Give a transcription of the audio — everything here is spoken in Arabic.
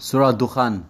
سورة الدخان